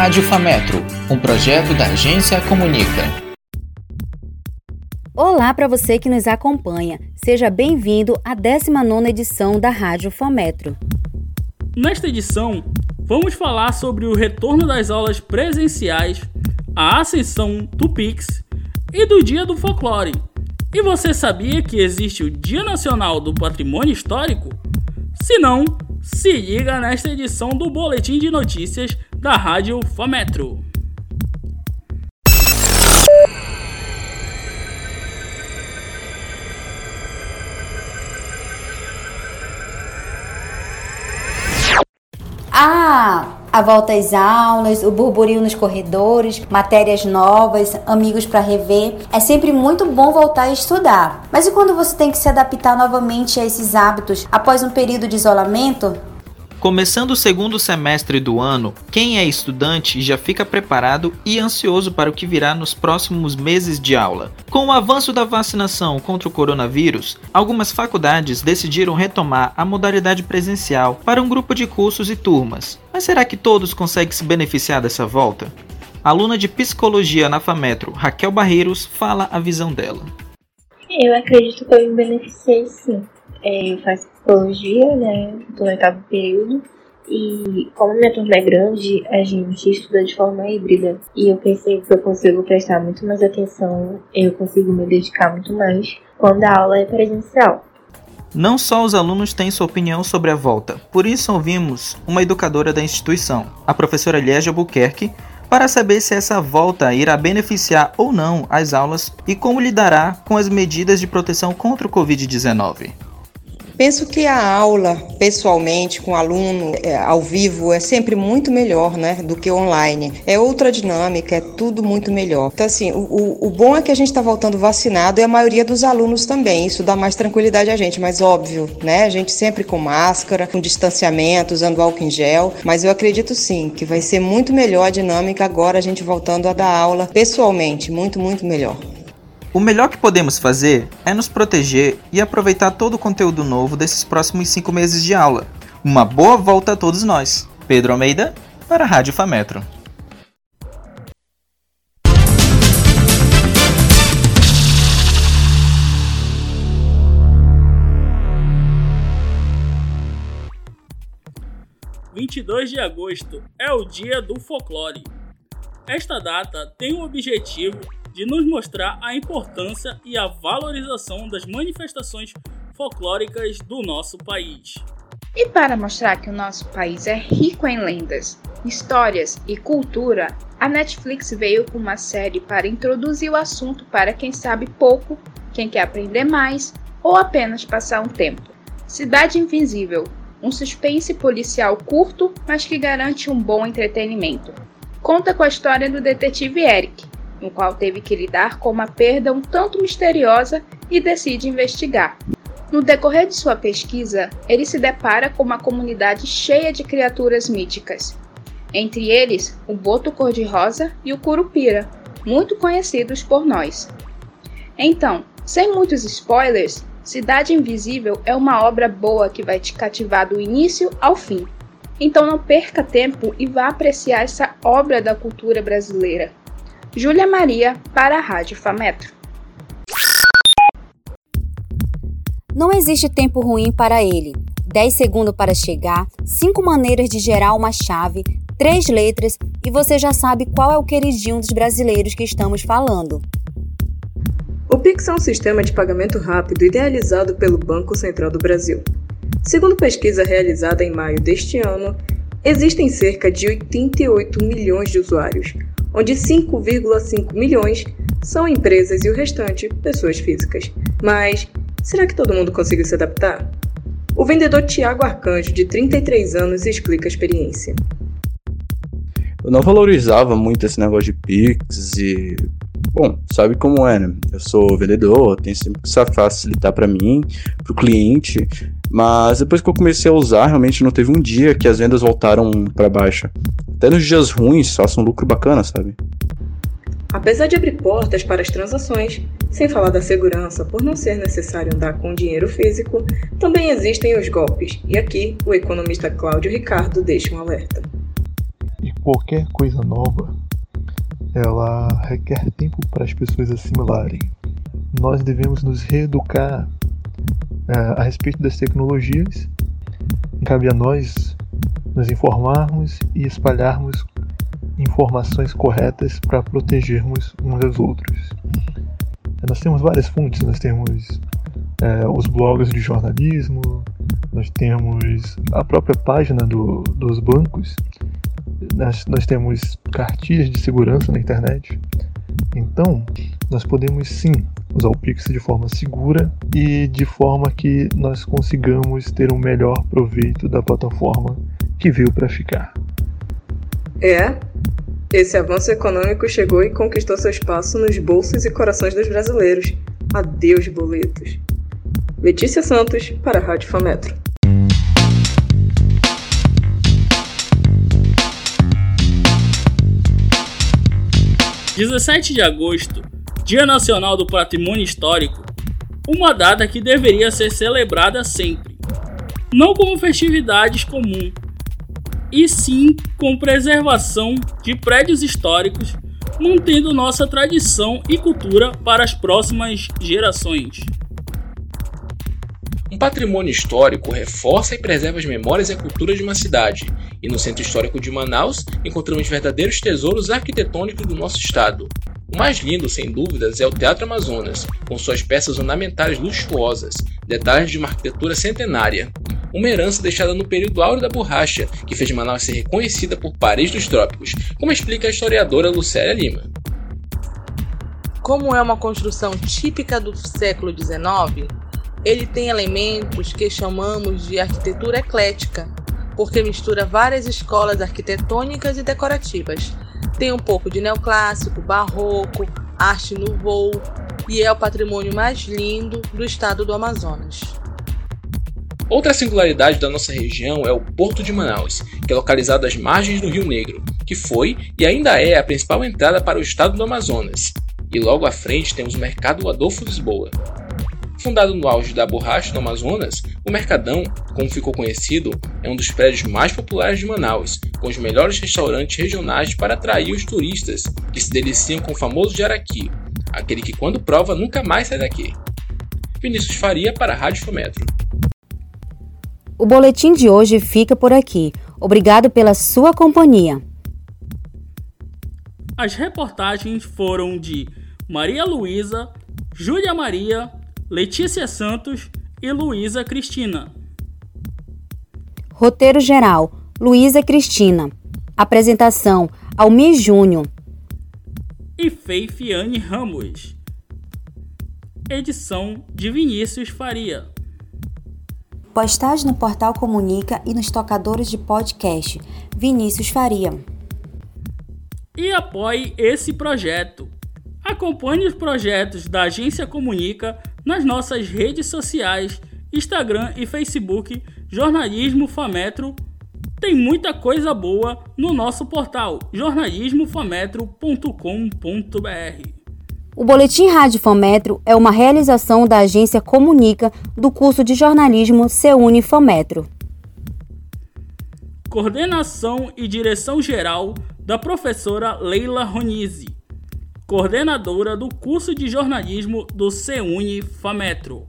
Rádio Fametro, um projeto da Agência Comunica. Olá para você que nos acompanha. Seja bem-vindo à 19ª edição da Rádio Fametro. Nesta edição, vamos falar sobre o retorno das aulas presenciais, a ascensão do Pix e do Dia do Folclore. E você sabia que existe o Dia Nacional do Patrimônio Histórico? Se não, se liga nesta edição do Boletim de Notícias da Rádio Fometro. Ah, a volta às aulas, o burburinho nos corredores, matérias novas, amigos para rever. É sempre muito bom voltar a estudar. Mas e quando você tem que se adaptar novamente a esses hábitos após um período de isolamento? Começando o segundo semestre do ano, quem é estudante já fica preparado e ansioso para o que virá nos próximos meses de aula. Com o avanço da vacinação contra o coronavírus, algumas faculdades decidiram retomar a modalidade presencial para um grupo de cursos e turmas. Mas será que todos conseguem se beneficiar dessa volta? Aluna de psicologia na FAMetro, Raquel Barreiros, fala a visão dela. Eu acredito que eu me beneficiei sim. É, eu faço psicologia, né? Estou no oitavo período. E como minha turma é grande, a gente estuda de forma híbrida. E eu pensei que eu consigo prestar muito mais atenção, eu consigo me dedicar muito mais quando a aula é presencial. Não só os alunos têm sua opinião sobre a volta, por isso ouvimos uma educadora da instituição, a professora Liege Albuquerque, para saber se essa volta irá beneficiar ou não as aulas e como lidará com as medidas de proteção contra o Covid-19. Penso que a aula pessoalmente com o aluno é, ao vivo é sempre muito melhor, né, do que online. É outra dinâmica, é tudo muito melhor. Então assim, o, o bom é que a gente está voltando vacinado e a maioria dos alunos também. Isso dá mais tranquilidade a gente, mas óbvio, né, a gente sempre com máscara, com distanciamento, usando álcool em gel. Mas eu acredito sim que vai ser muito melhor a dinâmica agora a gente voltando a dar aula pessoalmente, muito muito melhor. O melhor que podemos fazer é nos proteger e aproveitar todo o conteúdo novo desses próximos cinco meses de aula. Uma boa volta a todos nós. Pedro Almeida, para a Rádio Fametro. ...22 de agosto é o dia do folclore. Esta data tem o objetivo de nos mostrar a importância e a valorização das manifestações folclóricas do nosso país. E para mostrar que o nosso país é rico em lendas, histórias e cultura, a Netflix veio com uma série para introduzir o assunto para quem sabe pouco, quem quer aprender mais ou apenas passar um tempo. Cidade Invisível, um suspense policial curto, mas que garante um bom entretenimento. Conta com a história do detetive Eric, no qual teve que lidar com uma perda um tanto misteriosa e decide investigar. No decorrer de sua pesquisa, ele se depara com uma comunidade cheia de criaturas míticas. Entre eles, o boto cor-de-rosa e o curupira, muito conhecidos por nós. Então, sem muitos spoilers, Cidade Invisível é uma obra boa que vai te cativar do início ao fim. Então não perca tempo e vá apreciar essa obra da cultura brasileira. Júlia Maria para a Rádio Fametro. Não existe tempo ruim para ele. 10 segundos para chegar, 5 maneiras de gerar uma chave, 3 letras e você já sabe qual é o queridinho dos brasileiros que estamos falando. O Pix é um sistema de pagamento rápido idealizado pelo Banco Central do Brasil. Segundo pesquisa realizada em maio deste ano, existem cerca de 88 milhões de usuários, onde 5,5 milhões são empresas e o restante pessoas físicas. Mas será que todo mundo conseguiu se adaptar? O vendedor Tiago Arcanjo, de 33 anos, explica a experiência. Eu não valorizava muito esse negócio de Pix e. Bom, sabe como é, né? Eu sou vendedor, tenho sempre que facilitar para mim, para o cliente, mas depois que eu comecei a usar, realmente não teve um dia que as vendas voltaram para baixo. Até nos dias ruins, faço um lucro bacana, sabe? Apesar de abrir portas para as transações, sem falar da segurança por não ser necessário andar com dinheiro físico, também existem os golpes, e aqui o economista Cláudio Ricardo deixa um alerta. qualquer coisa nova, ela requer tempo para as pessoas assimilarem. Nós devemos nos reeducar é, a respeito das tecnologias. Cabe a nós nos informarmos e espalharmos informações corretas para protegermos uns aos outros. Nós temos várias fontes, nós temos é, os blogs de jornalismo, nós temos a própria página do, dos bancos, nós, nós temos cartilhas de segurança na internet. Então, nós podemos sim usar o Pix de forma segura e de forma que nós consigamos ter um melhor proveito da plataforma que veio para ficar. É, esse avanço econômico chegou e conquistou seu espaço nos bolsos e corações dos brasileiros. Adeus, boletos. Letícia Santos, para a Rádio Fametro. Dezessete de agosto, Dia Nacional do Patrimônio Histórico, uma data que deveria ser celebrada sempre, não como festividades comum, e sim com preservação de prédios históricos, mantendo nossa tradição e cultura para as próximas gerações. Um patrimônio histórico reforça e preserva as memórias e a cultura de uma cidade, e no Centro Histórico de Manaus encontramos verdadeiros tesouros arquitetônicos do nosso estado. O mais lindo, sem dúvidas, é o Teatro Amazonas, com suas peças ornamentais luxuosas, detalhes de uma arquitetura centenária. Uma herança deixada no período áureo da borracha, que fez Manaus ser reconhecida por Paris dos Trópicos, como explica a historiadora Lucélia Lima. Como é uma construção típica do século XIX, ele tem elementos que chamamos de arquitetura eclética, porque mistura várias escolas arquitetônicas e decorativas. Tem um pouco de neoclássico, barroco, arte nouveau e é o patrimônio mais lindo do estado do Amazonas. Outra singularidade da nossa região é o Porto de Manaus, que é localizado às margens do Rio Negro, que foi e ainda é a principal entrada para o estado do Amazonas. E logo à frente temos o Mercado Adolfo Lisboa, Fundado no auge da borracha no Amazonas, o Mercadão, como ficou conhecido, é um dos prédios mais populares de Manaus, com os melhores restaurantes regionais para atrair os turistas que se deliciam com o famoso jaraqui, aquele que quando prova nunca mais sai daqui. Vinícius Faria para a Rádio Fometro. O boletim de hoje fica por aqui. Obrigado pela sua companhia. As reportagens foram de Maria Luísa, Júlia Maria, Letícia Santos e Luísa Cristina. Roteiro geral: Luísa Cristina. Apresentação: Almir Júnior. E Feifiane Ramos. Edição de Vinícius Faria. Postagem no portal Comunica e nos tocadores de podcast. Vinícius Faria. E apoie esse projeto. Acompanhe os projetos da Agência Comunica nas nossas redes sociais, Instagram e Facebook, Jornalismo Fametro. Tem muita coisa boa no nosso portal jornalismofametro.com.br. O Boletim Rádio Fometro é uma realização da agência Comunica do curso de jornalismo Ceune Fometro. Coordenação e direção geral da professora Leila Ronise coordenadora do curso de jornalismo do CEUNI FAMETRO.